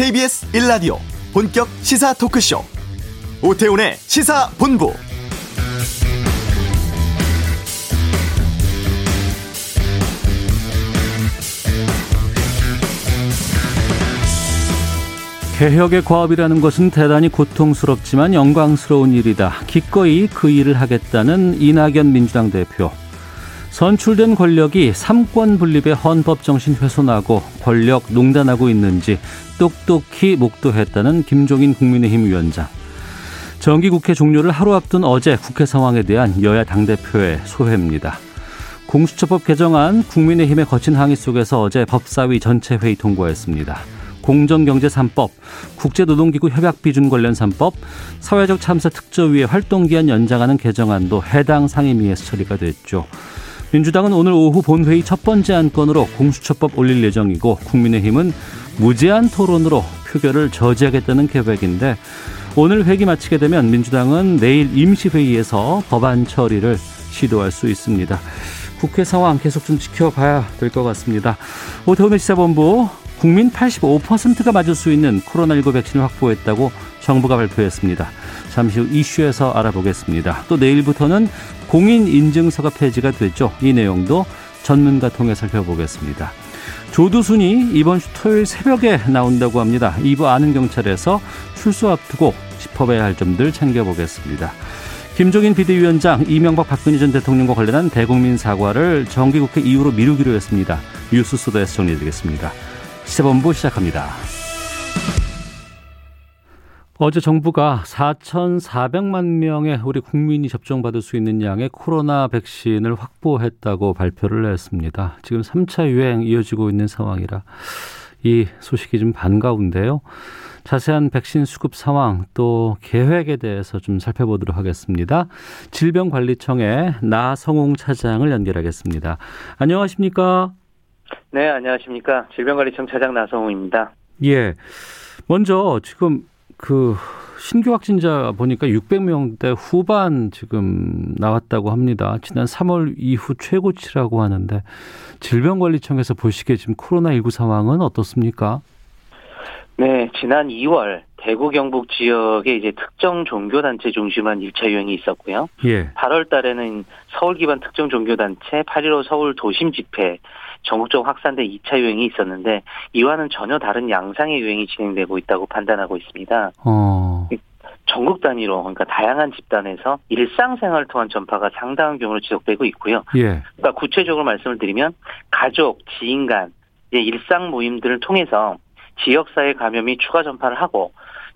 KBS 1라디오 본격 시사 토크쇼 오태훈의 시사본부 개혁의 과업이라는 것은 대단히 고통스럽지만 영광스러운 일이다. 기꺼이 그 일을 하겠다는 이낙연 민주당 대표. 선출된 권력이 삼권 분립의 헌법 정신 훼손하고 권력 농단하고 있는지 똑똑히 목도했다는 김종인 국민의힘 위원장. 정기국회 종료를 하루 앞둔 어제 국회 상황에 대한 여야 당대표의 소회입니다. 공수처법 개정안 국민의힘의 거친 항의 속에서 어제 법사위 전체 회의 통과했습니다. 공정경제 3법, 국제노동기구 협약비준 관련 3법, 사회적 참사 특조위의 활동기한 연장하는 개정안도 해당 상임위에서 처리가 됐죠. 민주당은 오늘 오후 본회의 첫 번째 안건으로 공수처법 올릴 예정이고 국민의힘은 무제한 토론으로 표결을 저지하겠다는 계획인데 오늘 회기 마치게 되면 민주당은 내일 임시회의에서 법안 처리를 시도할 수 있습니다. 국회 상황 계속 좀 지켜봐야 될 것 같습니다. 오태훈의 시사본부 국민 85%가 맞을 수 있는 코로나19 백신을 확보했다고 정부가 발표했습니다. 잠시 후 이슈에서 알아보겠습니다. 또 내일부터는 공인 인증서가 폐지가 됐죠. 이 내용도 전문가 통해 살펴보겠습니다. 조두순이 이번 주 토요일 새벽에 나온다고 합니다. 2부 아는 경찰에서 출소 앞두고 짚어봐야 할 점들 챙겨보겠습니다. 김종인 비대위원장 이명박 박근혜 전 대통령과 관련한 대국민 사과를 정기국회 이후로 미루기로 했습니다. 뉴스 소다에서 정리해드리겠습니다. 시사본부 시작합니다. 어제 정부가 4,400만 명의 우리 국민이 접종받을 수 있는 양의 코로나 백신을 확보했다고 발표를 했습니다. 지금 3차 유행 이어지고 있는 상황이라 이 소식이 좀 반가운데요. 자세한 백신 수급 상황 또 계획에 대해서 좀 살펴보도록 하겠습니다. 질병관리청의 나성홍 차장을 연결하겠습니다. 안녕하십니까? 네, 안녕하십니까. 질병관리청 차장 나성홍입니다. 예. 먼저 지금 그 신규 확진자 보니까 600명대 후반 지금 나왔다고 합니다. 지난 3월 이후 최고치라고 하는데 질병관리청에서 보시기에 지금 코로나19 상황은 어떻습니까? 네, 지난 2월 대구 경북 지역에 이제 특정 종교 단체 중심한 1차 유행이 있었고요. 예. 8월 달에는 서울 기반 특정 종교 단체 8.15 서울 도심 집회 전국적 확산된 2차 유행이 있었는데 이와는 전혀 다른 양상의 유행이 진행되고 있다고 판단하고 있습니다. 어. 전국 단위로 그러니까 다양한 집단에서 일상생활을 통한 전파가 상당한 경우로 지속되고 있고요. 예. 그러니까 구체적으로 말씀을 드리면 가족, 지인 간 일상 모임들을 통해서 지역사회 감염이 추가 전파를 하고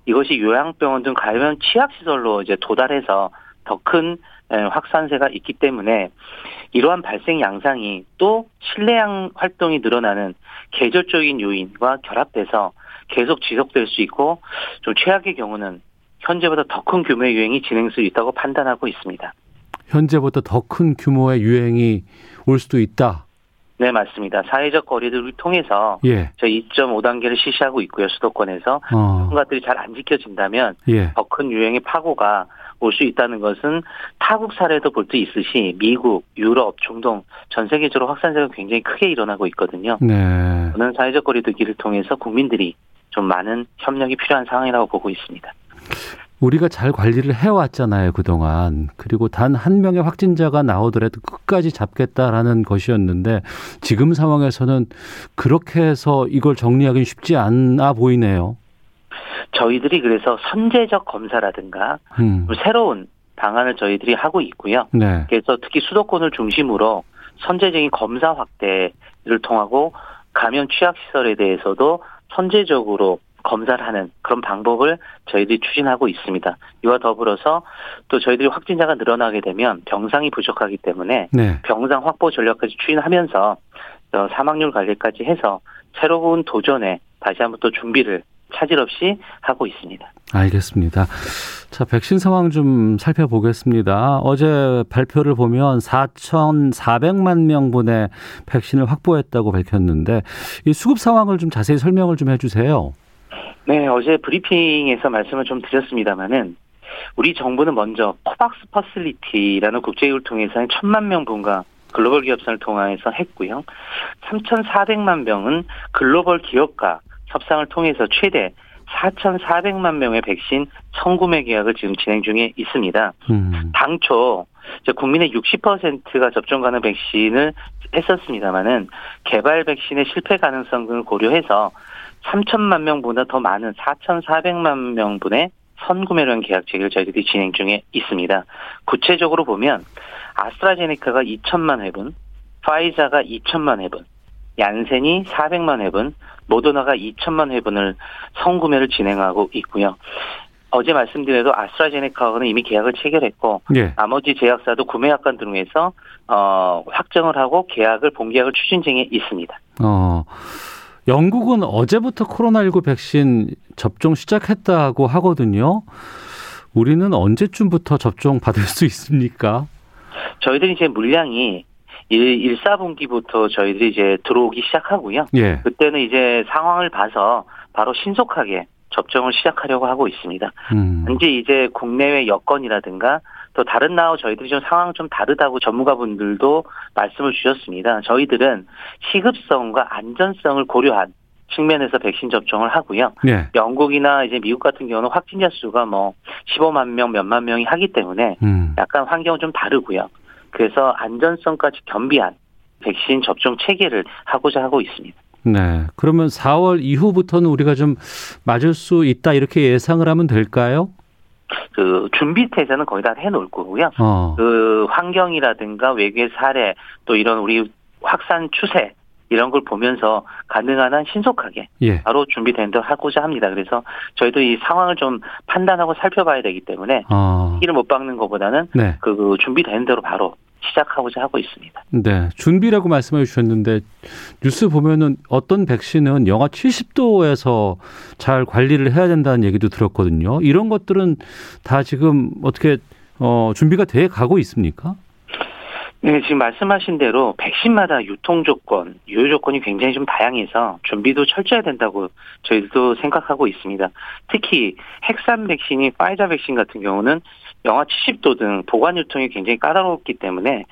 이것이 요양병원 등 감염 취약시설로 이제 도달해서 더 큰 확산세가 있기 때문에 이러한 발생 양상이 또 실내양 활동이 늘어나는 계절적인 요인과 결합돼서 계속 지속될 수 있고 좀 최악의 경우는 현재보다 더 큰 규모의 유행이 진행 수 있다고 판단하고 있습니다. 현재보다 더 큰 규모의 유행이 올 수도 있다. 네, 맞습니다. 사회적 거리두기를 통해서 예. 저희 2.5단계를 실시하고 있고요. 수도권에서 어. 그런 것들이 잘 안 지켜진다면 예. 더큰 유행의 파고가 올 수 있다는 것은 타국 사례도 볼 수 있으시 미국, 유럽, 중동 전 세계적으로 확산세가 굉장히 크게 일어나고 있거든요. 네. 저는 사회적 거리두기를 통해서 국민들이 좀 많은 협력이 필요한 상황이라고 보고 있습니다. 우리가 잘 관리를 해왔잖아요, 그동안. 그리고 단 한 명의 확진자가 나오더라도 끝까지 잡겠다라는 것이었는데 지금 상황에서는 그렇게 해서 이걸 정리하기는 쉽지 않아 보이네요. 저희들이 그래서 선제적 검사라든가 음. 새로운 방안을 저희들이 하고 있고요. 네. 그래서 특히 수도권을 중심으로 선제적인 검사 확대를 통하고 감염 취약 시설에 대해서도 선제적으로 검사를 하는 그런 방법을 저희들이 추진하고 있습니다. 이와 더불어서 또 저희들이 확진자가 늘어나게 되면 병상이 부족하기 때문에 네. 병상 확보 전략까지 추진하면서 어, 사망률 관리까지 해서 새로운 도전에 다시 한번 또 준비를 차질 없이 하고 있습니다. 알겠습니다. 자, 백신 상황 좀 살펴보겠습니다. 어제 발표를 보면 4,400만 명분의 백신을 확보했다고 밝혔는데 이 수급 상황을 좀 자세히 설명을 좀 해주세요. 네, 어제 브리핑에서 말씀을 좀 드렸습니다만은 우리 정부는 먼저 코박스 facility라는 국제기구를 통해서 한 천만 명 분과 글로벌 기업선을 통해서 했고요. 3,400만 명은 글로벌 기업과 협상을 통해서 최대 4,400만 명의 백신 선구매 계약을 지금 진행 중에 있습니다. 음. 당초 국민의 60%가 접종 가능 백신을 했었습니다마는 개발 백신의 실패 가능성을 고려해서 3천만 명보다 더 많은 4,400만 명분의 선구매량 계약 체계를 저희들이 진행 중에 있습니다. 구체적으로 보면 아스트라제네카가 2천만 회분, 파이자가 2천만 회분, 얀센이 400만 회분, 모더나가 2천만 회분을 선구매를 진행하고 있고요. 어제 말씀드려도 아스트라제네카는 이미 계약을 체결했고 예. 나머지 제약사도 구매 약관 등에서 어, 확정을 하고 계약을 본계약을 추진 중에 있습니다. 어. 영국은 어제부터 코로나19 백신 접종 시작했다고 하거든요. 우리는 언제쯤부터 접종 받을 수 있습니까? 저희들이 이제 물량이 1, 4분기부터 저희들이 이제 들어오기 시작하고요. 예. 그때는 이제 상황을 봐서 바로 신속하게 접종을 시작하려고 하고 있습니다. 음. 이제 이제 국내외 여건이라든가 또 다른 나라 저희들이 좀 상황 좀 다르다고 전문가분들도 말씀을 주셨습니다. 저희들은 시급성과 안전성을 고려한 측면에서 백신 접종을 하고요. 네. 영국이나 이제 미국 같은 경우는 확진자 수가 뭐 15만 명, 몇만 명이 하기 때문에 음. 약간 환경은 좀 다르고요. 그래서 안전성까지 겸비한 백신 접종 체계를 하고자 하고 있습니다. 네. 그러면 4월 이후부터는 우리가 좀 맞을 수 있다 이렇게 예상을 하면 될까요? 그 준비 태세는 거의 다 해놓을 거고요. 어. 그 환경이라든가 외국의 사례 또 이런 우리 확산 추세 이런 걸 보면서 가능한 한 신속하게 예. 바로 준비된 대로 하고자 합니다. 그래서 저희도 이 상황을 좀 판단하고 살펴봐야 되기 때문에 어. 시기를 못 박는 것보다는 네. 그 준비된 대로 바로 시작하고자 하고 있습니다. 네, 준비라고 말씀해 주셨는데 뉴스 보면은 어떤 백신은 영하 70도에서 잘 관리를 해야 된다는 얘기도 들었거든요. 이런 것들은 다 지금 어떻게 어, 준비가 돼 가고 있습니까? 네, 지금 말씀하신 대로 백신마다 유통 조건, 유효 조건이 굉장히 좀 다양해서 준비도 철저해야 된다고 저희도 생각하고 있습니다. 특히 핵산 백신이 파이자 백신 같은 경우는 영하 70도 등 보관 유통이 굉장히 까다롭기 때문에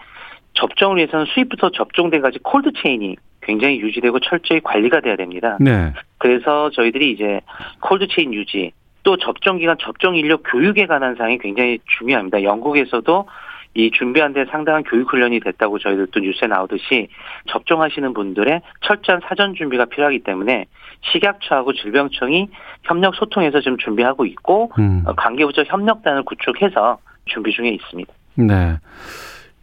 접종을 위해서는 수입부터 접종된까지 cold chain이 굉장히 유지되고 철저히 관리가 돼야 됩니다. 네. 그래서 저희들이 이제 cold chain 유지 또 접종 기간 접종 인력 교육에 관한 사항이 굉장히 중요합니다. 영국에서도 이 준비한 데 상당한 교육 훈련이 됐다고 저희들도 뉴스에 나오듯이 접종하시는 분들의 철저한 사전 준비가 필요하기 때문에 식약처하고 질병청이 협력 소통해서 지금 준비하고 있고 음. 어, 관계부처 협력단을 구축해서 준비 중에 있습니다. 네.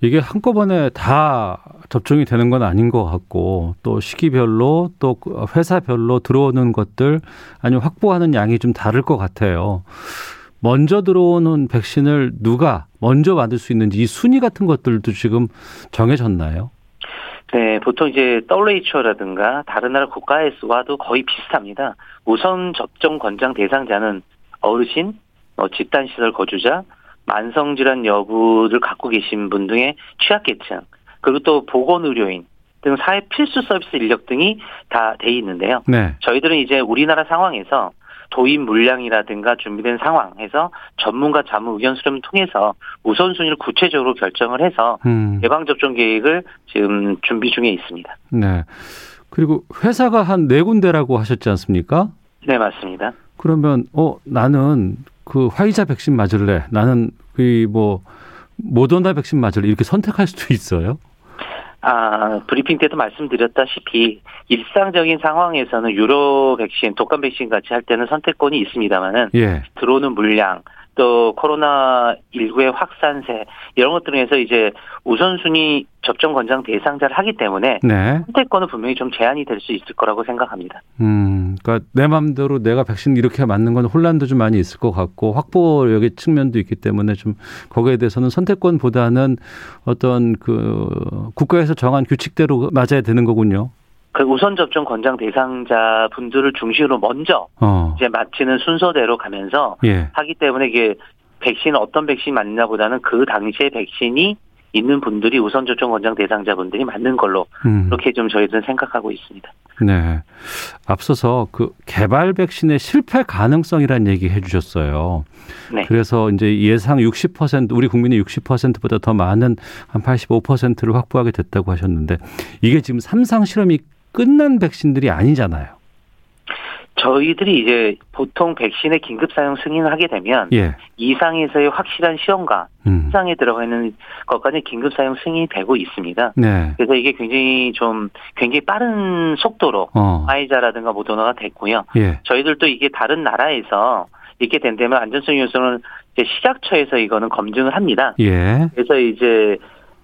이게 한꺼번에 다 접종이 되는 건 아닌 것 같고 또 시기별로 또 회사별로 들어오는 것들 아니면 확보하는 양이 좀 다를 것 같아요. 먼저 들어오는 백신을 누가 먼저 받을 수 있는지 이 순위 같은 것들도 지금 정해졌나요? 네, 보통 이제 WHO라든가 다른 나라 국가에서와도 거의 비슷합니다. 우선 접종 권장 대상자는 어르신, 뭐 집단시설 거주자, 만성질환 여부를 갖고 계신 분 등의 취약계층, 그리고 또 보건의료인 등 사회 필수 서비스 인력 등이 다 돼 있는데요. 네. 저희들은 이제 우리나라 상황에서 도입 물량이라든가 준비된 상황에서 전문가 자문 의견 수렴을 통해서 우선순위를 구체적으로 결정을 해서 음. 예방 접종 계획을 지금 준비 중에 있습니다. 네. 그리고 회사가 한 네 군데라고 하셨지 않습니까? 네, 맞습니다. 그러면 어 나는 그 화이자 백신 맞을래. 나는 그뭐 모더나 백신 맞을래. 이렇게 선택할 수도 있어요. 아, 브리핑 때도 말씀드렸다시피 일상적인 상황에서는 유로 백신, 독감 백신 같이 할 때는 선택권이 있습니다만은 예. 들어오는 물량 또 코로나 19의 확산세 이런 것들에서 이제 우선순위 접종 권장 대상자를 하기 때문에 네. 선택권은 분명히 좀 제한이 될 수 있을 거라고 생각합니다. 음, 그러니까 내 마음대로 내가 백신 이렇게 맞는 건 혼란도 좀 많이 있을 것 같고 확보력의 측면도 있기 때문에 좀 거기에 대해서는 선택권보다는 어떤 그 국가에서 정한 규칙대로 맞아야 되는 거군요. 그 우선 접종 권장 대상자 분들을 중심으로 먼저 어. 이제 마치는 순서대로 가면서 예. 하기 때문에 이게 백신 어떤 백신 맞느냐보다는 그 당시에 백신이 있는 분들이 우선 접종 권장 대상자분들이 맞는 걸로 음. 그렇게 좀 저희들은 생각하고 있습니다. 네. 앞서서 그 개발 백신의 실패 가능성이라는 얘기 해 주셨어요. 네. 그래서 이제 예상 60% 우리 국민의 60%보다 더 많은 한 85%를 확보하게 됐다고 하셨는데 이게 지금 삼상 실험이 끝난 백신들이 아니잖아요. 저희들이 이제 보통 백신의 긴급 사용 승인을 하게 되면 예. 이상에서의 확실한 시험과 음. 현장에 들어가 있는 것까지 긴급 사용 승인이 되고 있습니다. 네. 그래서 이게 굉장히 좀 굉장히 빠른 속도로 어. 화이자라든가 모더나가 됐고요. 예. 저희들도 이게 다른 나라에서 이렇게 된다면 안전성 요소는 이제 시작처에서 이거는 검증을 합니다. 예. 그래서 이제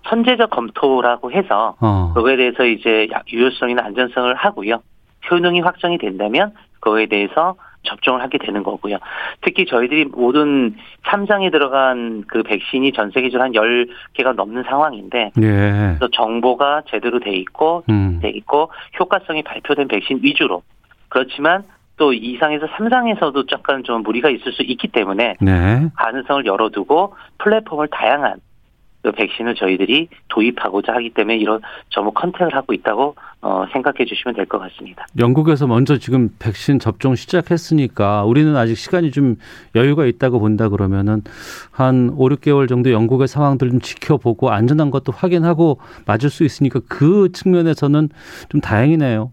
선제적 검토라고 해서 어. 그거에 대해서 이제 약- 유효성이나 안전성을 하고요. 효능이 확정이 된다면 그거에 대해서 접종을 하게 되는 거고요. 특히 저희들이 모든 3장에 들어간 그 백신이 전 세계적으로 한 10개가 넘는 상황인데 예. 그래서 정보가 제대로 돼 있고 음. 돼 있고 효과성이 발표된 백신 위주로 그렇지만 또 2상에서 3상에서도 약간 좀 무리가 있을 수 있기 때문에 네. 가능성을 열어두고 플랫폼을 다양한 그 백신을 저희들이 도입하고자 하기 때문에 이런 전부 컨택을 하고 있다고 어, 생각해 주시면 될 것 같습니다. 영국에서 먼저 지금 백신 접종 시작했으니까 우리는 아직 시간이 좀 여유가 있다고 본다 그러면은 한 5, 6개월 정도 영국의 상황들 좀 지켜보고 안전한 것도 확인하고 맞을 수 있으니까 그 측면에서는 좀 다행이네요.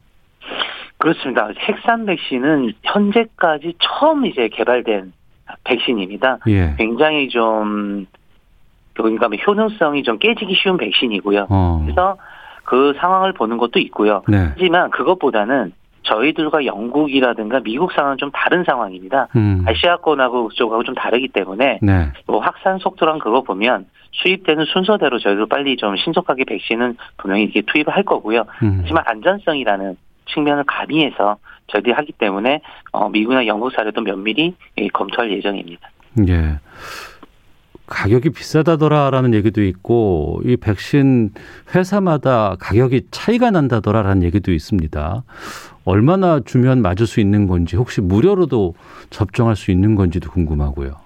그렇습니다. 핵산 백신은 현재까지 처음 이제 개발된 백신입니다. 예. 굉장히 좀 그러니까 뭐 효능성이 좀 깨지기 쉬운 백신이고요. 어. 그래서 그 상황을 보는 것도 있고요. 네. 하지만 그것보다는 저희들과 영국이라든가 미국 상황은 좀 다른 상황입니다. 음. 아시아권하고 쪽하고 좀 다르기 때문에 네. 뭐 확산 속도랑 그거 보면 수입되는 순서대로 저희도 빨리 좀 신속하게 백신은 분명히 이렇게 투입을 할 거고요. 음. 하지만 안전성이라는 측면을 가미해서 저희들이 하기 때문에 어, 미국이나 영국 사례도 면밀히 예, 검토할 예정입니다. 예. 가격이 비싸다더라라는 얘기도 있고 이 백신 회사마다 가격이 차이가 난다더라라는 얘기도 있습니다. 얼마나 주면 맞을 수 있는 건지 혹시 무료로도 접종할 수 있는 건지도 궁금하고요.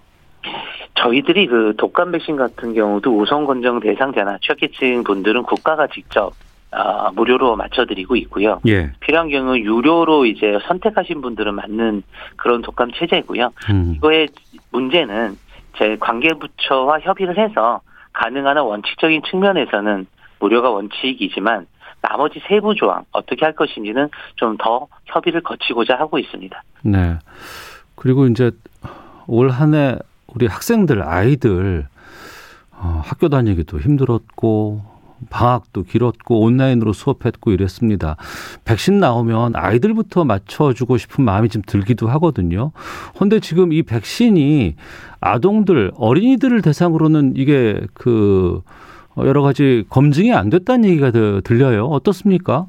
저희들이 그 독감 백신 같은 경우도 우선 권장 대상자나 취약계층 분들은 국가가 직접 아, 무료로 맞춰드리고 있고요. 예. 필요한 경우 유료로 이제 선택하신 분들은 맞는 그런 독감 체제고요. 음. 이거의 문제는 제 관계부처와 협의를 해서 가능한 한 원칙적인 측면에서는 무료가 원칙이지만 나머지 세부 조항 어떻게 할 것인지는 좀 더 협의를 거치고자 하고 있습니다. 네. 그리고 이제 올 한 해 우리 학생들 아이들 어, 학교 다니기도 힘들었고 방학도 길었고 온라인으로 수업했고 이랬습니다. 백신 나오면 아이들부터 맞춰주고 싶은 마음이 좀 들기도 하거든요. 근데 지금 이 백신이 아동들, 어린이들을 대상으로는 이게 그 여러 가지 검증이 안 됐다는 얘기가 들- 들려요. 어떻습니까?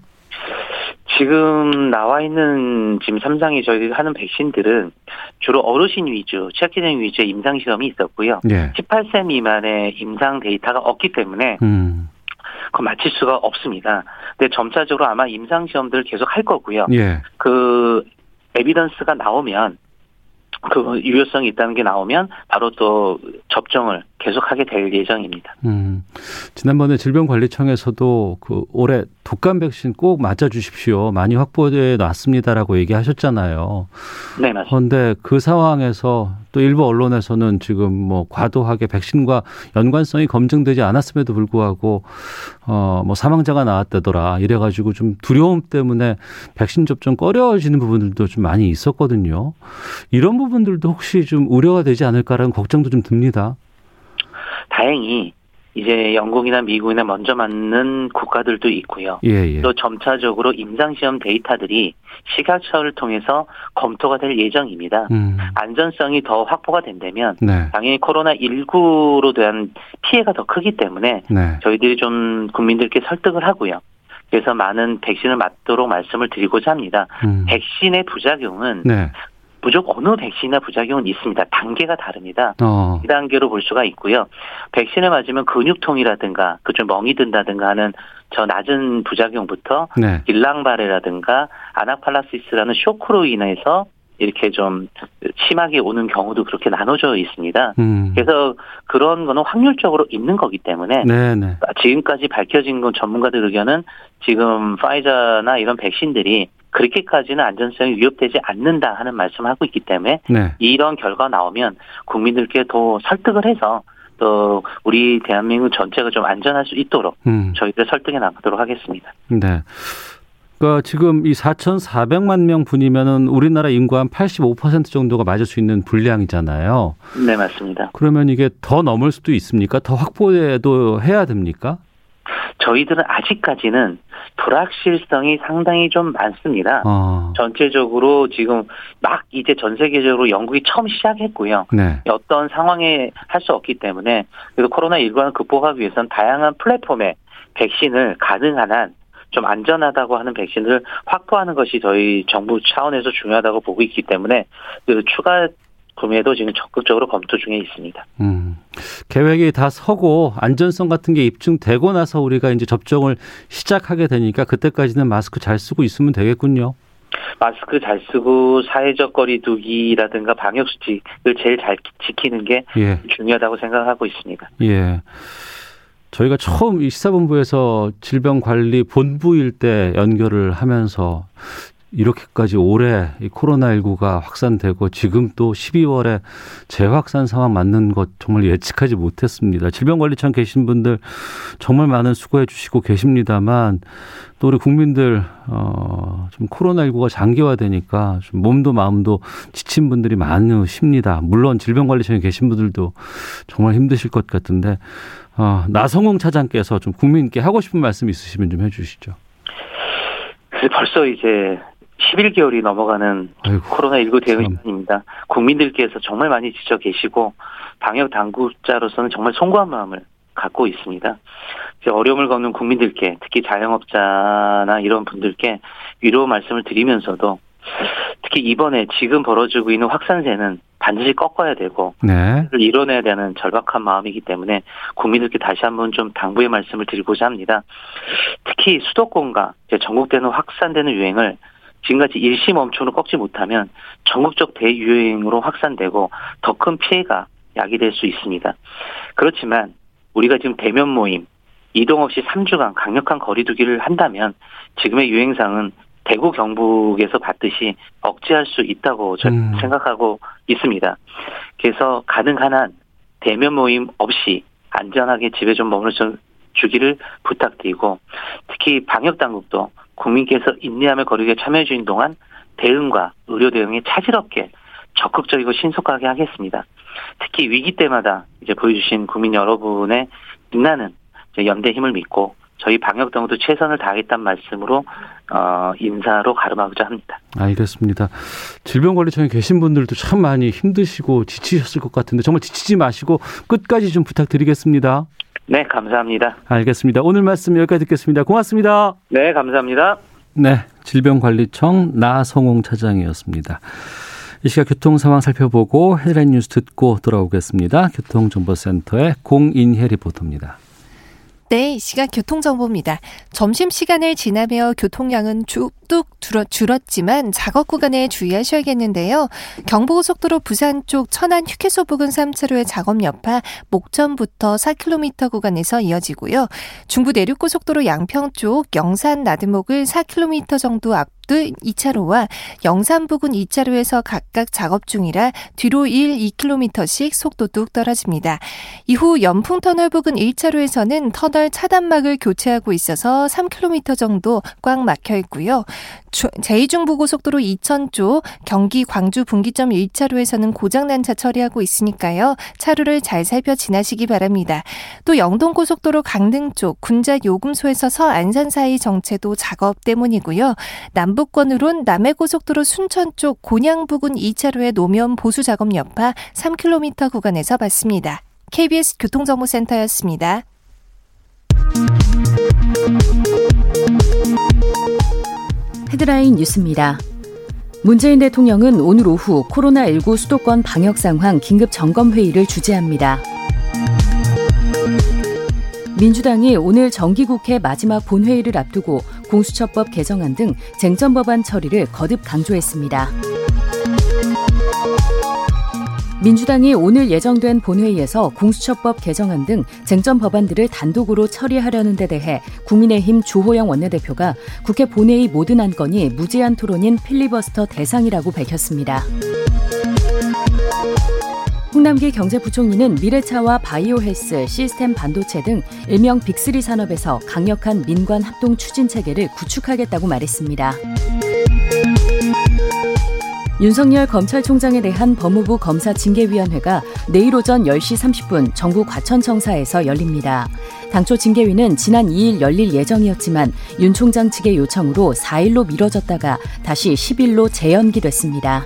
지금 나와 있는 지금 삼상이 저희들이 하는 백신들은 주로 어르신 위주, 취약계층 위주의 임상 시험이 있었고요. 예. 18세 미만의 임상 데이터가 없기 때문에 음. 그 맞힐 수가 없습니다. 근데 점차적으로 아마 임상 시험들을 계속 할 거고요. 예. 그 에비던스가 나오면 그 유효성이 있다는 게 나오면 바로 또 접종을 계속하게 될 예정입니다. 음, 지난번에 질병관리청에서도 그 올해 독감 백신 꼭 맞아 주십시오. 많이 확보돼 놨습니다라고 얘기하셨잖아요. 네, 맞습니다. 그런데 그 상황에서 또 일부 언론에서는 지금 뭐 과도하게 백신과 연관성이 검증되지 않았음에도 불구하고 어 뭐 사망자가 나왔다더라 이래 가지고 좀 두려움 때문에 백신 접종 꺼려지는 부분들도 좀 많이 있었거든요. 이런 부분들도 혹시 좀 우려가 되지 않을까라는 걱정도 좀 듭니다. 다행히 이제 영국이나 미국이나 먼저 맞는 국가들도 있고요. 예, 예. 또 점차적으로 임상시험 데이터들이 시각처를 통해서 검토가 될 예정입니다. 음. 안전성이 더 확보가 된다면 네. 당연히 코로나19로 대한 피해가 더 크기 때문에 네. 저희들이 좀 국민들께 설득을 하고요. 그래서 많은 백신을 맞도록 말씀을 드리고자 합니다. 음. 백신의 부작용은 네. 무조건 어느 백신이나 부작용은 있습니다. 단계가 다릅니다. 어. 2단계로 볼 수가 있고요. 백신을 맞으면 근육통이라든가 그 좀 멍이 든다든가 하는 저 낮은 부작용부터 네. 길랑바레라든가 아나팔라시스라는 쇼크로 인해서 이렇게 좀 심하게 오는 경우도 그렇게 나눠져 있습니다. 음. 그래서 그런 거는 확률적으로 있는 거기 때문에 네, 네. 지금까지 밝혀진 건 전문가들 의견은 지금 파이자나 이런 백신들이 그렇게까지는 안전성이 위협되지 않는다 하는 말씀을 하고 있기 때문에 네. 이런 결과 나오면 국민들께 더 설득을 해서 또 우리 대한민국 전체가 좀 안전할 수 있도록 음. 저희들 설득해 나가도록 하겠습니다. 네. 그러니까 지금 이 4,400만 명 분이면은 우리나라 인구 한 85% 정도가 맞을 수 있는 분량이잖아요. 네, 맞습니다. 그러면 이게 더 넘을 수도 있습니까? 더 확보도 해야 됩니까? 저희들은 아직까지는 불확실성이 상당히 좀 많습니다. 어. 전체적으로 지금 막 이제 전 세계적으로 영국이 처음 시작했고요. 네. 어떤 상황에 할 수 없기 때문에 그래서 코로나19를 극복하기 위해서는 다양한 플랫폼에 백신을 가능한 한 좀 안전하다고 하는 백신을 확보하는 것이 저희 정부 차원에서 중요하다고 보고 있기 때문에 그 추가 구매도 지금 적극적으로 검토 중에 있습니다. 음, 계획이 다 서고 안전성 같은 게 입증되고 나서 우리가 이제 접종을 시작하게 되니까 그때까지는 마스크 잘 쓰고 있으면 되겠군요. 마스크 잘 쓰고 사회적 거리두기라든가 방역 수칙을 제일 잘 지키는 게 예. 중요하다고 생각하고 있습니다. 예. 저희가 처음 이 시사본부에서 질병관리본부일 때 연결을 하면서 이렇게까지 올해 이 코로나19가 확산되고 지금 또 12월에 재확산 상황 맞는 것 정말 예측하지 못했습니다. 질병관리청 계신 분들 정말 많은 수고해 주시고 계십니다만 또 우리 국민들 어좀 코로나19가 장기화되니까 좀 몸도 마음도 지친 분들이 많으십니다. 물론 질병관리청에 계신 분들도 정말 힘드실 것 같은데 어 나성홍 차장께서 좀 국민께 하고 싶은 말씀 있으시면 좀 해주시죠. 벌써 이제 11개월이 넘어가는 코로나19 대응입니다. 국민들께서 정말 많이 지쳐 계시고 방역 당국자로서는 정말 송구한 마음을 갖고 있습니다. 이제 어려움을 겪는 국민들께 특히 자영업자나 이런 분들께 위로 말씀을 드리면서도 특히 이번에 지금 벌어지고 있는 확산세는 반드시 꺾어야 되고 네. 이뤄내야 되는 절박한 마음이기 때문에 국민들께 다시 한번 좀 당부의 말씀을 드리고자 합니다. 특히 수도권과 전국되는 확산되는 유행을 지금같이 일시 멈춤으로 꺾지 못하면 전국적 대유행으로 확산되고 더 큰 피해가 야기될 수 있습니다. 그렇지만 우리가 지금 대면 모임, 이동 없이 3주간 강력한 거리두기를 한다면 지금의 유행상은 대구 경북에서 봤듯이 억제할 수 있다고 저는 음. 생각하고 있습니다. 그래서 가능한 한 대면 모임 없이 안전하게 집에 좀 머물러 주기를 부탁드리고 특히 방역 당국도 국민께서 인내하며 거리게 참여해 주는 동안 대응과 의료 대응에 차질없게 적극적이고 신속하게 하겠습니다. 특히 위기 때마다 이제 보여주신 국민 여러분의 빛나는 연대 힘을 믿고 저희 방역 당국도 최선을 다하겠다는 말씀으로 어, 인사로 가름하고자 합니다. 알겠습니다. 질병관리청에 계신 분들도 참 많이 힘드시고 지치셨을 것 같은데 정말 지치지 마시고 끝까지 좀 부탁드리겠습니다. 네, 감사합니다. 알겠습니다. 오늘 말씀 여기까지 듣겠습니다. 고맙습니다. 네, 감사합니다. 네, 질병관리청 나성홍 차장이었습니다. 이 시각 교통 상황 살펴보고 헤드라인 뉴스 듣고 돌아오겠습니다. 교통정보센터의 공인혜 리포터입니다. 네, 시각 교통정보입니다. 점심시간을 지나며 교통량은 쭉쭉 줄었 지만 작업 구간에 주의하셔야겠는데요. 경부고속도로 부산 쪽 천안 휴게소 부근 3차로의 작업 여파 목전부터 4km 구간에서 이어지고요. 중부 내륙고속도로 양평 쪽 영산 나들목을 4km 정도 앞 두 2차로와 영산 부근 2차로에서 각각 작업 중이라 뒤로 1, 2km씩 속도 뚝 떨어집니다. 이후 연풍터널 부근 1차로에서는 터널 차단막을 교체하고 있어서 3km 정도 꽉 막혀 있고요. 제2중부고속도로 이천 쪽 경기 광주 분기점 1차로에서는 고장난 차 처리하고 있으니까요. 차로를 잘 살펴 지나시기 바랍니다. 또 영동고속도로 강릉 쪽 군자 요금소에서 서안산 사이 정체도 작업 때문이고요. 남 북권으론 남해고속도로 순천 쪽 곤양 부근 2차로의 노면 보수 작업 여파 3km 구간에서 봤습니다. KBS 교통정보센터였습니다. 헤드라인 뉴스입니다. 문재인 대통령은 오늘 오후 코로나19 수도권 방역 상황 긴급 점검 회의를 주재합니다. 민주당이 오늘 정기국회 마지막 본회의를 앞두고 공수처법 개정안 등 쟁점 법안 처리를 거듭 강조했습니다. 민주당이 오늘 예정된 본회의에서 공수처법 개정안 등 쟁점 법안들을 단독으로 처리하려는 데 대해 국민의힘 주호영 원내대표가 국회 본회의 모든 안건이 무제한 토론인 필리버스터 대상이라고 밝혔습니다. 홍남기 경제부총리는 미래차와 바이오 헬스, 시스템 반도체 등 일명 빅3 산업에서 강력한 민관 합동 추진 체계를 구축하겠다고 말했습니다. 윤석열 검찰총장에 대한 법무부 검사 징계위원회가 내일 오전 10시 30분 전국 과천청사에서 열립니다. 당초 징계위는 지난 2일 열릴 예정이었지만 윤 총장 측의 요청으로 4일로 미뤄졌다가 다시 10일로 재연기됐습니다.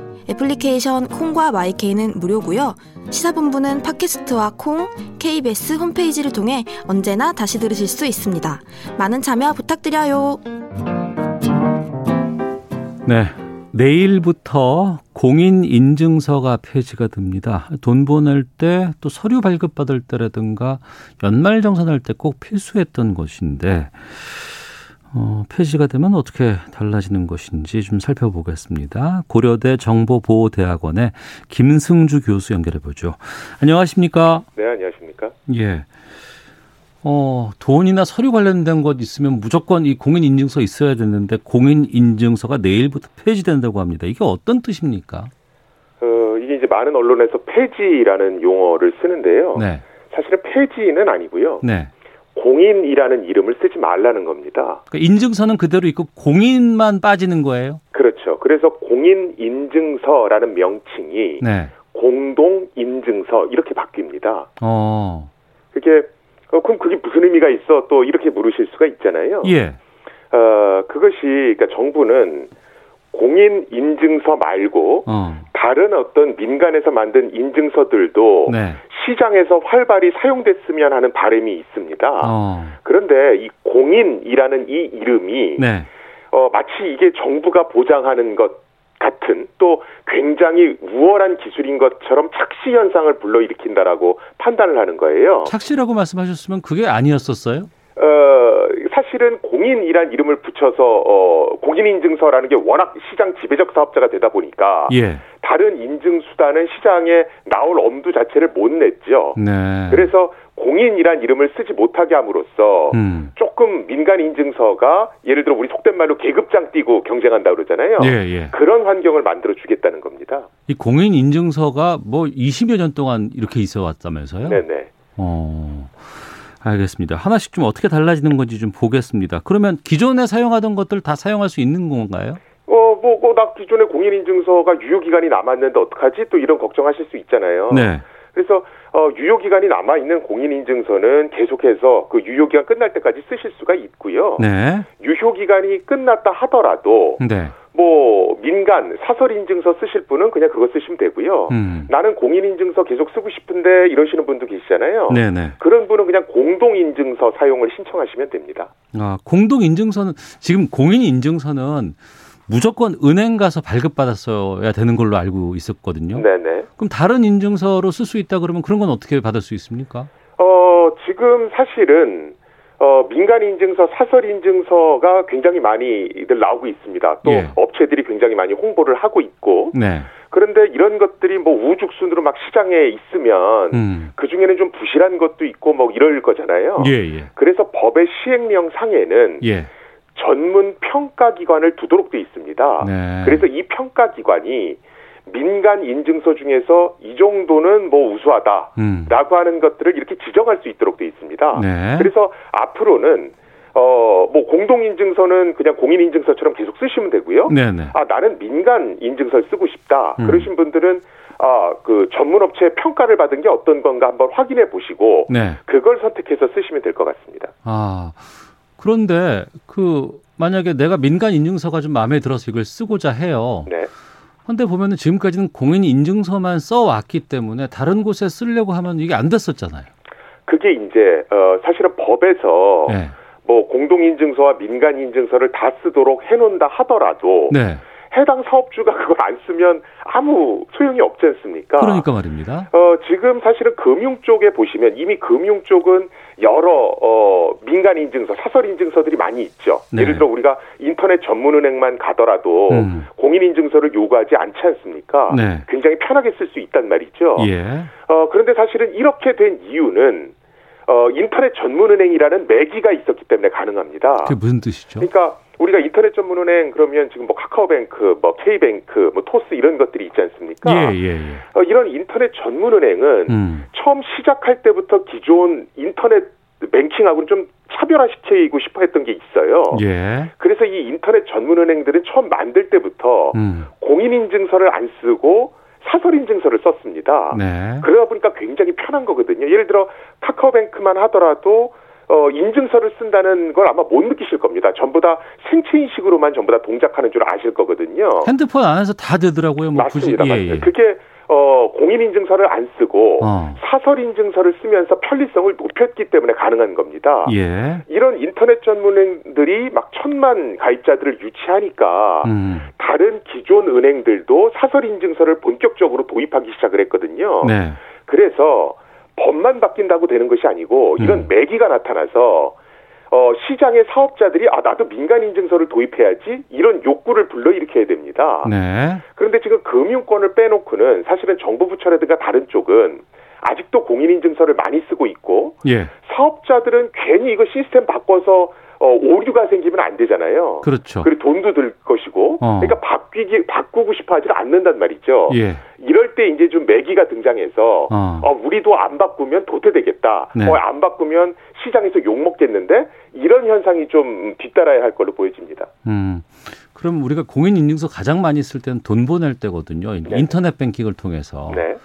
애플리케이션 콩과 마이케이는 무료고요. 시사본부는 팟캐스트와 콩, KBS 홈페이지를 통해 언제나 다시 들으실 수 있습니다. 많은 참여 부탁드려요. 네. 내일부터 공인 인증서가 폐지가 됩니다. 돈 보낼 때 또 서류 발급받을 때라든가 연말 정산 할 때 꼭 필수했던 것인데 어, 폐지가 되면 어떻게 달라지는 것인지 좀 살펴보겠습니다. 고려대 정보보호대학원의 김승주 교수 연결해 보죠. 안녕하십니까? 네, 안녕하십니까? 예. 어, 돈이나 서류 관련된 것 있으면 무조건 이 공인 인증서 있어야 되는데 공인 인증서가 내일부터 폐지된다고 합니다. 이게 어떤 뜻입니까? 어, 이게 이제 많은 언론에서 폐지라는 용어를 쓰는데요. 네. 사실은 폐지는 아니고요. 네. 공인이라는 이름을 쓰지 말라는 겁니다. 그러니까 인증서는 그대로 있고 공인만 빠지는 거예요? 그렇죠. 그래서 공인 인증서라는 명칭이 네. 공동 인증서 이렇게 바뀝니다. 어. 그게 어, 그럼 그게 무슨 의미가 있어? 또 이렇게 물으실 수가 있잖아요. 예. 어, 그것이 그러니까 정부는 공인 인증서 말고 어. 다른 어떤 민간에서 만든 인증서들도 네. 시장에서 활발히 사용됐으면 하는 바람이 있습니다. 어. 그런데 이 공인이라는 이 이름이 네. 어, 마치 이게 정부가 보장하는 것 같은 또 굉장히 우월한 기술인 것처럼 착시 현상을 불러일으킨다라고 판단을 하는 거예요. 착시라고 말씀하셨으면 그게 아니었었어요? 어, 사실은 공인이란 이름을 붙여서 어, 공인인증서라는 게 워낙 시장 지배적 사업자가 되다 보니까 예. 다른 인증 수단은 시장에 나올 엄두 자체를 못 냈죠. 네. 그래서 공인이란 이름을 쓰지 못하게 함으로써 음. 조금 민간 인증서가 예를 들어 우리 속된 말로 계급장 띄고 경쟁한다 그러잖아요. 예, 예. 그런 환경을 만들어 주겠다는 겁니다. 이 공인 인증서가 뭐 20여 년 동안 이렇게 있어 왔다면서요? 네네. 어. 알겠습니다. 하나씩 좀 어떻게 달라지는 건지 좀 보겠습니다. 그러면 기존에 사용하던 것들 다 사용할 수 있는 건가요? 어, 뭐, 뭐, 나 기존에 공인인증서가 유효기간이 남았는데 어떡하지? 또 이런 걱정하실 수 있잖아요. 네. 그래서, 어, 유효기간이 남아있는 공인인증서는 계속해서 그 유효기간 끝날 때까지 쓰실 수가 있고요. 네. 유효기간이 끝났다 하더라도, 네. 뭐, 민간, 사설 인증서 쓰실 분은 그냥 그거 쓰시면 되고요. 음. 나는 공인 인증서 계속 쓰고 싶은데 이러시는 분도 계시잖아요. 네네. 그런 분은 그냥 공동 인증서 사용을 신청하시면 됩니다. 아, 공동 인증서는 지금 공인 인증서는 무조건 은행 가서 발급받았어야 되는 걸로 알고 있었거든요. 네네. 그럼 다른 인증서로 쓸 수 있다 그러면 그런 건 어떻게 받을 수 있습니까? 어, 지금 사실은 어, 민간 인증서, 사설 인증서가 굉장히 많이들 나오고 있습니다. 또 예. 업체들이 굉장히 많이 홍보를 하고 있고 네. 그런데 이런 것들이 뭐 우죽순으로 막 시장에 있으면 음. 그 중에는 좀 부실한 것도 있고 뭐 이럴 거잖아요. 예, 예. 그래서 법의 시행령 상에는 예. 전문 평가 기관을 두도록 돼 있습니다. 네. 그래서 이 평가 기관이 민간 인증서 중에서 이 정도는 뭐 우수하다라고 음. 하는 것들을 이렇게 지정할 수 있도록 돼 있습니다. 네. 그래서 앞으로는 어 뭐 공동 인증서는 그냥 공인 인증서처럼 계속 쓰시면 되고요. 네, 네. 아 나는 민간 인증서를 쓰고 싶다. 음. 그러신 분들은 아 그 전문 업체의 평가를 받은 게 어떤 건가 한번 확인해 보시고 네. 그걸 선택해서 쓰시면 될 것 같습니다. 아. 그런데 그 만약에 내가 민간 인증서가 좀 마음에 들어서 이걸 쓰고자 해요. 네. 근데 보면은 지금까지는 공인 인증서만 써왔기 때문에 다른 곳에 쓰려고 하면 이게 안 됐었잖아요. 그게 이제 어 사실은 법에서 네. 뭐 공동 인증서와 민간 인증서를 다 쓰도록 해놓는다 하더라도 네. 해당 사업주가 그걸 안 쓰면 아무 소용이 없지 않습니까? 그러니까 말입니다. 어, 지금 사실은 금융 쪽에 보시면 이미 금융 쪽은 여러 어, 민간 인증서, 사설 인증서들이 많이 있죠. 네. 예를 들어 우리가 인터넷 전문은행만 가더라도 음. 공인 인증서를 요구하지 않지 않습니까? 네. 굉장히 편하게 쓸 수 있단 말이죠. 예. 어, 그런데 사실은 이렇게 된 이유는 어, 인터넷 전문은행이라는 매기가 있었기 때문에 가능합니다. 그게 무슨 뜻이죠? 그러니까 우리가 인터넷 전문 은행 그러면 지금 뭐 카카오뱅크, 뭐 K뱅크, 뭐 토스 이런 것들이 있지 않습니까? 예, 예, 예. 어, 이런 인터넷 전문 은행은 음. 처음 시작할 때부터 기존 인터넷 뱅킹하고는 좀 차별화시키고 싶어 했던 게 있어요. 예. 그래서 이 인터넷 전문 은행들은 처음 만들 때부터 음. 공인인증서를 안 쓰고 사설 인증서를 썼습니다. 네. 그러다 보니까 굉장히 편한 거거든요. 예를 들어 카카오뱅크만 하더라도 어, 인증서를 쓴다는 걸 아마 못 느끼실 겁니다. 전부 다 생체 인식으로만 전부 다 동작하는 줄 아실 거거든요. 핸드폰 안에서 다 되더라고요. 뭐 맞습니다. 굳이. 예, 맞습니다. 예. 그게 어, 공인인증서를 안 쓰고 어. 사설인증서를 쓰면서 편리성을 높였기 때문에 가능한 겁니다. 예. 이런 인터넷 전문은행들이 막 천만 가입자들을 유치하니까 음. 다른 기존 은행들도 사설인증서를 본격적으로 도입하기 시작을 했거든요. 네. 그래서 법만 바뀐다고 되는 것이 아니고 이런 음. 매기가 나타나서 어, 시장의 사업자들이 아 나도 민간 인증서를 도입해야지 이런 욕구를 불러일으켜야 됩니다. 네. 그런데 지금 금융권을 빼놓고는 사실은 정부 부처라든가 다른 쪽은 아직도 공인인증서를 많이 쓰고 있고 예. 사업자들은 괜히 이거 시스템 바꿔서 어, 오류가 생기면 안 되잖아요. 그렇죠. 그리고 돈도 들 것이고, 어. 그러니까 바뀌기 바꾸고 싶어하지 않는단 말이죠. 예. 이럴 때 이제 좀 매기가 등장해서 어. 어, 우리도 안 바꾸면 도태되겠다. 네. 어, 안 바꾸면 시장에서 욕 먹겠는데 이런 현상이 좀 뒤따라야 할 걸로 보여집니다. 음. 그럼 우리가 공인 인증서 가장 많이 쓸 때는 돈 보낼 때거든요. 네. 인터넷 뱅킹을 통해서. 네.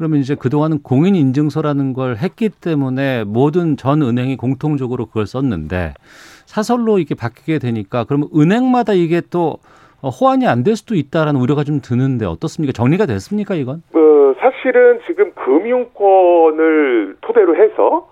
그러면 이제 그동안은 공인 인증서라는 걸 했기 때문에 모든 전 은행이 공통적으로 그걸 썼는데 사설로 이게 바뀌게 되니까 그러면 은행마다 이게 또 어, 호환이 안 될 수도 있다라는 우려가 좀 드는데 어떻습니까? 정리가 됐습니까, 이건? 그 사실은 지금 금융권을 토대로 해서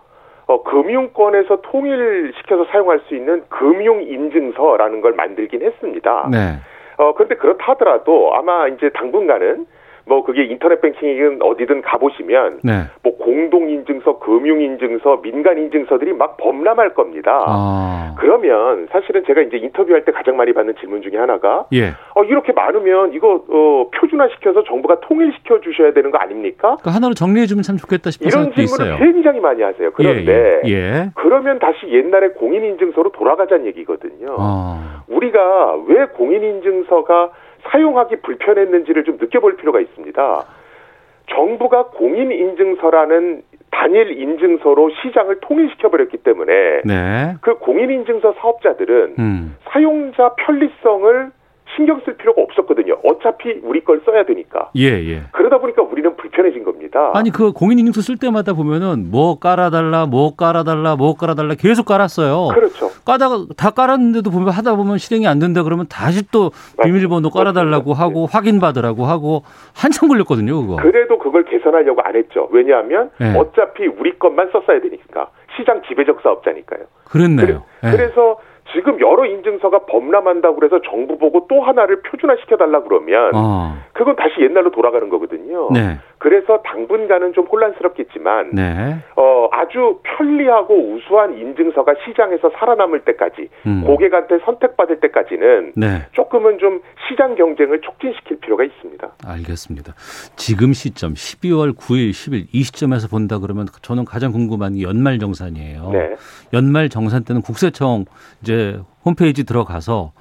어, 금융권에서 통일시켜서 사용할 수 있는 금융인증서라는 걸 만들긴 했습니다. 네. 어, 그런데 그렇다 하더라도 아마 이제 당분간은 뭐 그게 인터넷 뱅킹이든 어디든 가보시면 네. 뭐 공동 인증서, 금융 인증서, 민간 인증서들이 막 범람할 겁니다. 아. 그러면 사실은 제가 이제 인터뷰할 때 가장 많이 받는 질문 중에 하나가 예. 어, 이렇게 많으면 이거 어, 표준화 시켜서 정부가 통일시켜 주셔야 되는 거 아닙니까? 그 하나로 정리해 주면 참 좋겠다 싶은 이런 생각도 질문을 있어요. 굉장히 많이 하세요. 그런데 예, 예. 예. 그러면 다시 옛날에 공인 인증서로 돌아가자는 얘기거든요. 아. 우리가 왜 공인 인증서가 사용하기 불편했는지를 좀 느껴볼 필요가 있습니다. 정부가 공인 인증서라는 단일 인증서로 시장을 통일시켜 버렸기 때문에 네. 그 공인 인증서 사업자들은 음. 사용자 편리성을 신경 쓸 필요가 없었거든요. 어차피 우리 걸 써야 되니까. 예, 예. 그러다 보니까 우리는 불편해진 겁니다. 아니 그 공인인증서 쓸 때마다 보면은 뭐 깔아달라, 뭐 깔아달라, 뭐 깔아달라 계속 깔았어요. 그렇죠. 까다가 다 깔았는데도 보면 하다 보면 실행이 안 된다 그러면 다시 또 비밀번호 깔아달라고. 하고 확인받으라고 하고 한참 걸렸거든요 그거. 그래도 그걸 개선하려고 안 했죠. 왜냐하면 네. 어차피 우리 것만 썼어야 되니까. 시장 지배적 사업자니까요. 그랬네요. 그래, 예. 그래서 지금 여러 인증서가 범람한다고 그래서 정부 보고 또 하나를 표준화시켜달라 그러면 어. 그건 다시 옛날로 돌아가는 거거든요. 네. 그래서 당분간은 좀 혼란스럽겠지만 네. 어, 아주 편리하고 우수한 인증서가 시장에서 살아남을 때까지 음. 고객한테 선택받을 때까지는 네. 조금은 좀 시장 경쟁을 촉진시킬 필요가 있습니다. 알겠습니다. 지금 시점 12월 9일, 10일 이 시점에서 본다 그러면 저는 가장 궁금한 게 연말 정산이에요. 네. 연말 정산 때는 국세청 이제 홈페이지 들어가서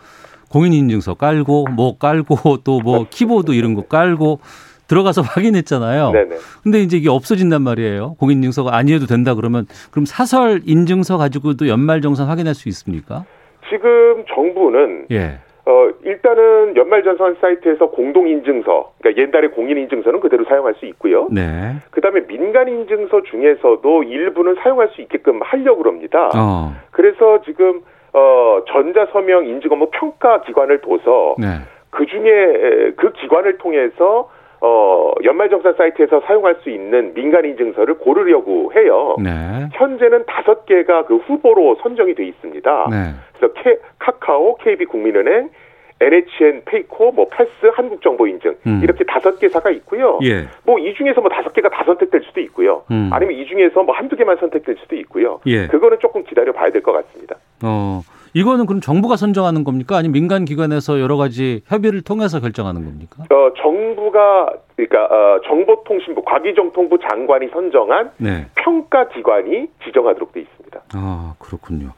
공인인증서 깔고 뭐 깔고 또 뭐 키보드 이런 거 깔고 들어가서 확인했잖아요. 네네. 근데 이제 이게 없어진단 말이에요. 공인인증서가 아니어도 된다 그러면 그럼 사설 인증서 가지고도 연말 정산 확인할 수 있습니까? 지금 정부는 예. 어, 일단은 연말전산 사이트에서 공동인증서, 그러니까 옛날에 공인인증서는 그대로 사용할 수 있고요. 네. 그 다음에 민간인증서 중에서도 일부는 사용할 수 있게끔 하려고 합니다. 어. 그래서 지금, 어, 전자서명 인증 업무 평가 기관을 둬서 네. 그 중에 그 기관을 통해서 어, 연말정산 사이트에서 사용할 수 있는 민간인증서를 고르려고 해요. 네. 현재는 다섯 개가 그 후보로 선정이 돼 있습니다. 네. 그래서 K, 카카오, KB국민은행, NHN, 페이코, 뭐 패스, 한국정보인증 음. 이렇게 다섯 개사가 있고요. 예. 뭐이 중에서 뭐 다섯 개가 다 선택될 수도 있고요. 음. 아니면 이 중에서 뭐 한두 개만 선택될 수도 있고요. 예. 그거는 조금 기다려 봐야 될 것 같습니다. 어, 이거는 그럼 정부가 선정하는 겁니까? 아니면 민간 기관에서 여러 가지 협의를 통해서 결정하는 겁니까? 어, 정부가 그러니까 어, 정보통신부 과기정통부 장관이 선정한 네. 평가 기관이 지정하도록 돼 있습니다. 아, 그렇군요.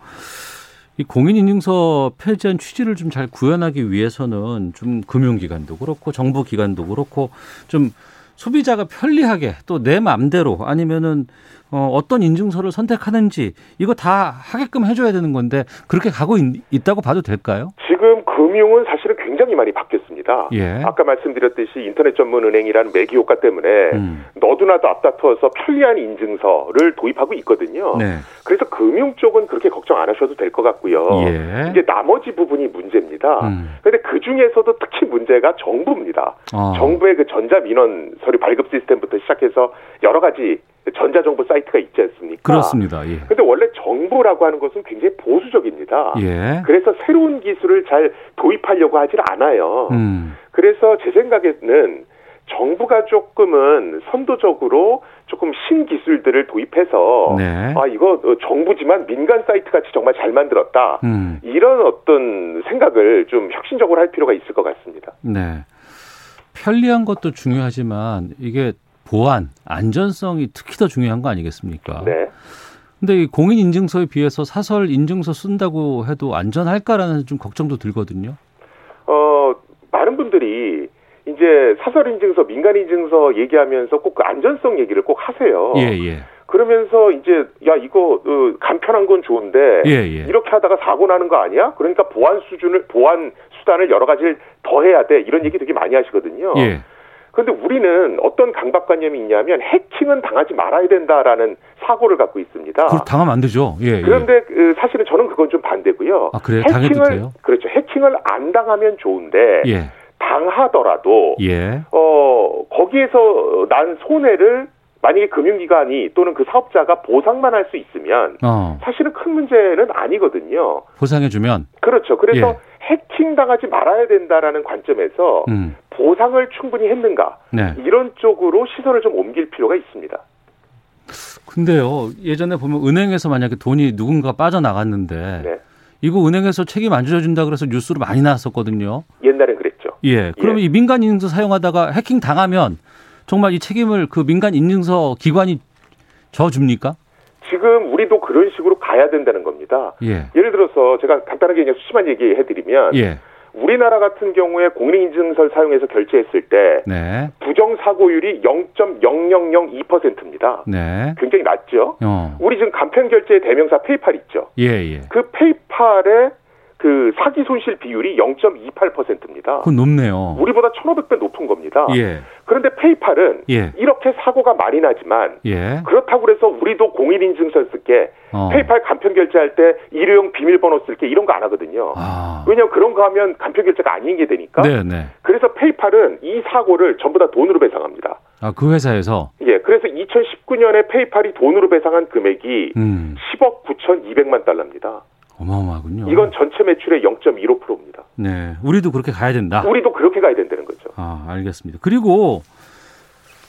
이 공인인증서 폐지한 취지를 좀 잘 구현하기 위해서는 좀 금융기관도 그렇고 정부 기관도 그렇고 좀 소비자가 편리하게 또 내 마음대로 아니면은 어, 어떤 인증서를 선택하는지 이거 다 하게끔 해줘야 되는 건데 그렇게 가고 있, 다고 봐도 될까요? 지금 금융은 사실은 굉장히 많이 바뀌었습니다. 예. 아까 말씀드렸듯이 인터넷 전문 은행이라는 매기 효과 때문에 음. 너도나도 앞다투어서 편리한 인증서를 도입하고 있거든요. 네. 그래서 금융 쪽은 그렇게 걱정 안 하셔도 될 것 같고요. 예. 이제 나머지 부분이 문제입니다. 음. 그런데 그 중에서도 특히 문제가 정부입니다. 어. 정부의 그 전자 민원 서류 발급 시스템부터 시작해서 여러 가지 전자정보 사이트가 있지 않습니까? 그렇습니다. 예. 근데 원래 정부라고 하는 것은 굉장히 보수적입니다. 예. 그래서 새로운 기술을 잘 도입하려고 하질 않아요. 음. 그래서 제 생각에는 정부가 조금은 선도적으로 조금 신기술들을 도입해서 네. 아 이거 어, 정부지만 민간 사이트 같이 정말 잘 만들었다 음. 이런 어떤 생각을 좀 혁신적으로 할 필요가 있을 것 같습니다. 네. 편리한 것도 중요하지만 이게 보안, 안전성이 특히 더 중요한 거 아니겠습니까? 네. 근데 이 공인 인증서에 비해서 사설 인증서 쓴다고 해도 안전할까라는 좀 걱정도 들거든요. 어 많은 분들이 이제 사설 인증서, 민간 인증서 얘기하면서 꼭 그 안전성 얘기를 꼭 하세요. 예, 예. 그러면서 이제 야 이거 어, 간편한 건 좋은데 예, 예. 이렇게 하다가 사고 나는 거 아니야? 그러니까 보안 수준을 보안 수단을 여러 가지를 더 해야 돼 이런 얘기 되게 많이 하시거든요. 예. 그런데 우리는 어떤 강박관념이 있냐면 해킹은 당하지 말아야 된다라는 사고를 갖고 있습니다. 그걸 당하면 안 되죠. 예. 예. 그런데 그 사실은 저는 그건 좀 반대고요. 아, 그래요? 해킹을? 그렇죠. 해킹을 안 당하면 좋은데 예. 당하더라도 예. 어 거기에서 난 손해를 만약에 금융기관이 또는 그 사업자가 보상만 할 수 있으면 어. 사실은 큰 문제는 아니거든요. 보상해 주면 그렇죠. 그래서 예. 해킹 당하지 말아야 된다라는 관점에서 음. 보상을 충분히 했는가 네. 이런 쪽으로 시선을 좀 옮길 필요가 있습니다. 근데요. 예전에 보면 은행에서 만약에 돈이 누군가 빠져나갔는데 네. 이거 은행에서 책임 안 져준다 그래서 뉴스로 많이 나왔었거든요. 옛날엔 그랬죠. 예. 그러면 예. 이 민간 인증서 사용하다가 해킹 당하면 정말 이 책임을 그 민간 인증서 기관이 져줍니까? 지금 우리도 그런 식으로 가야 된다는 겁니다. 예. 예를 들어서 제가 간단하게 그냥 수치만 얘기해드리면 예. 우리나라 같은 경우에 공인인증서를 사용해서 결제했을 때 네. 부정 사고율이 0.0002%입니다. 네. 굉장히 낮죠. 어. 우리 지금 간편 결제 대명사 페이팔 있죠. 예, 예. 그 페이팔의 그 사기 손실 비율이 0.28%입니다. 그건 높네요. 우리보다 1,500배 높은 겁니다. 예. 그런데 페이팔은 예. 이렇게 사고가 많이 나지만 예. 그렇다고 해서 우리도 공인 인증서 쓸게 어. 페이팔 간편 결제할 때 일회용 비밀번호 쓸게 이런 거 안 하거든요. 아. 왜냐하면 그런 거 하면 간편 결제가 아닌 게 되니까. 네, 네. 그래서 페이팔은 이 사고를 전부 다 돈으로 배상합니다. 아, 그 회사에서 예, 그래서 2019년에 페이팔이 돈으로 배상한 금액이 음. 10억 9,200만 달러입니다. 어마어마하군요. 이건 전체 매출의 0.15%입니다. 네. 우리도 그렇게 가야 된다. 우리도 그렇게 가야 된다는 거죠. 아, 알겠습니다. 그리고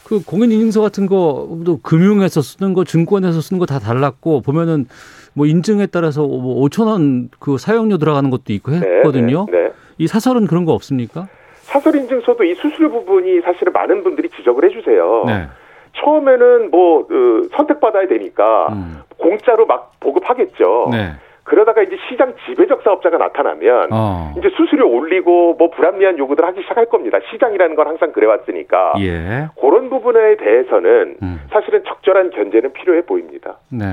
그 공인인증서 같은 거도 금융에서 쓰는 거, 증권에서 쓰는 거 다 달랐고 보면은 뭐 인증에 따라서 뭐 5천 원 그 사용료 들어가는 것도 있고 했거든요. 네, 네. 이 사설은 그런 거 없습니까? 사설 인증서도 이 수수료 부분이 사실은 많은 분들이 지적을 해주세요. 네. 처음에는 뭐 어, 선택받아야 되니까 음. 공짜로 막 보급하겠죠. 네. 그러다가 이제 시장 지배적 사업자가 나타나면 어. 이제 수수료 올리고 뭐 불합리한 요구들 하기 시작할 겁니다. 시장이라는 건 항상 그래왔으니까 예. 그런 부분에 대해서는 음. 사실은 적절한 견제는 필요해 보입니다. 네.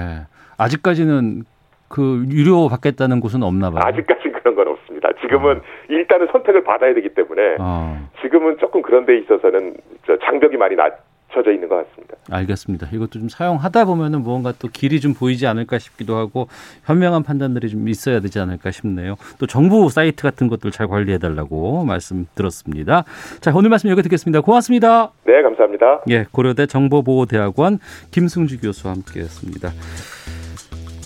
아직까지는 그 유료 받겠다는 곳은 없나 봐요. 아직까지 그런 건 없습니다. 지금은 일단은 선택을 받아야 되기 때문에 어. 지금은 조금 그런 데 있어서는 저 장벽이 많이 낮 춰져 있는 것 같습니다. 알겠습니다. 이것도 좀 사용하다 보면은 무언가 또 길이 좀 보이지 않을까 싶기도 하고 현명한 판단들이 좀 있어야 되지 않을까 싶네요. 또 정부 사이트 같은 것들 잘 관리해 달라고 말씀 들었습니다. 자, 오늘 말씀 여기 듣겠습니다. 고맙습니다. 네, 감사합니다. 예, 고려대 정보보호대학원 김승주 교수와 함께했습니다.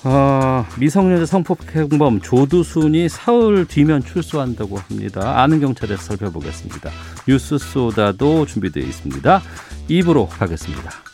어, 미성년자 성폭행범 조두순이 사흘 뒤면 출소한다고 합니다. 아는 경찰에서 살펴보겠습니다. 뉴스 소다도 준비되어 있습니다. 입으로 가겠습니다.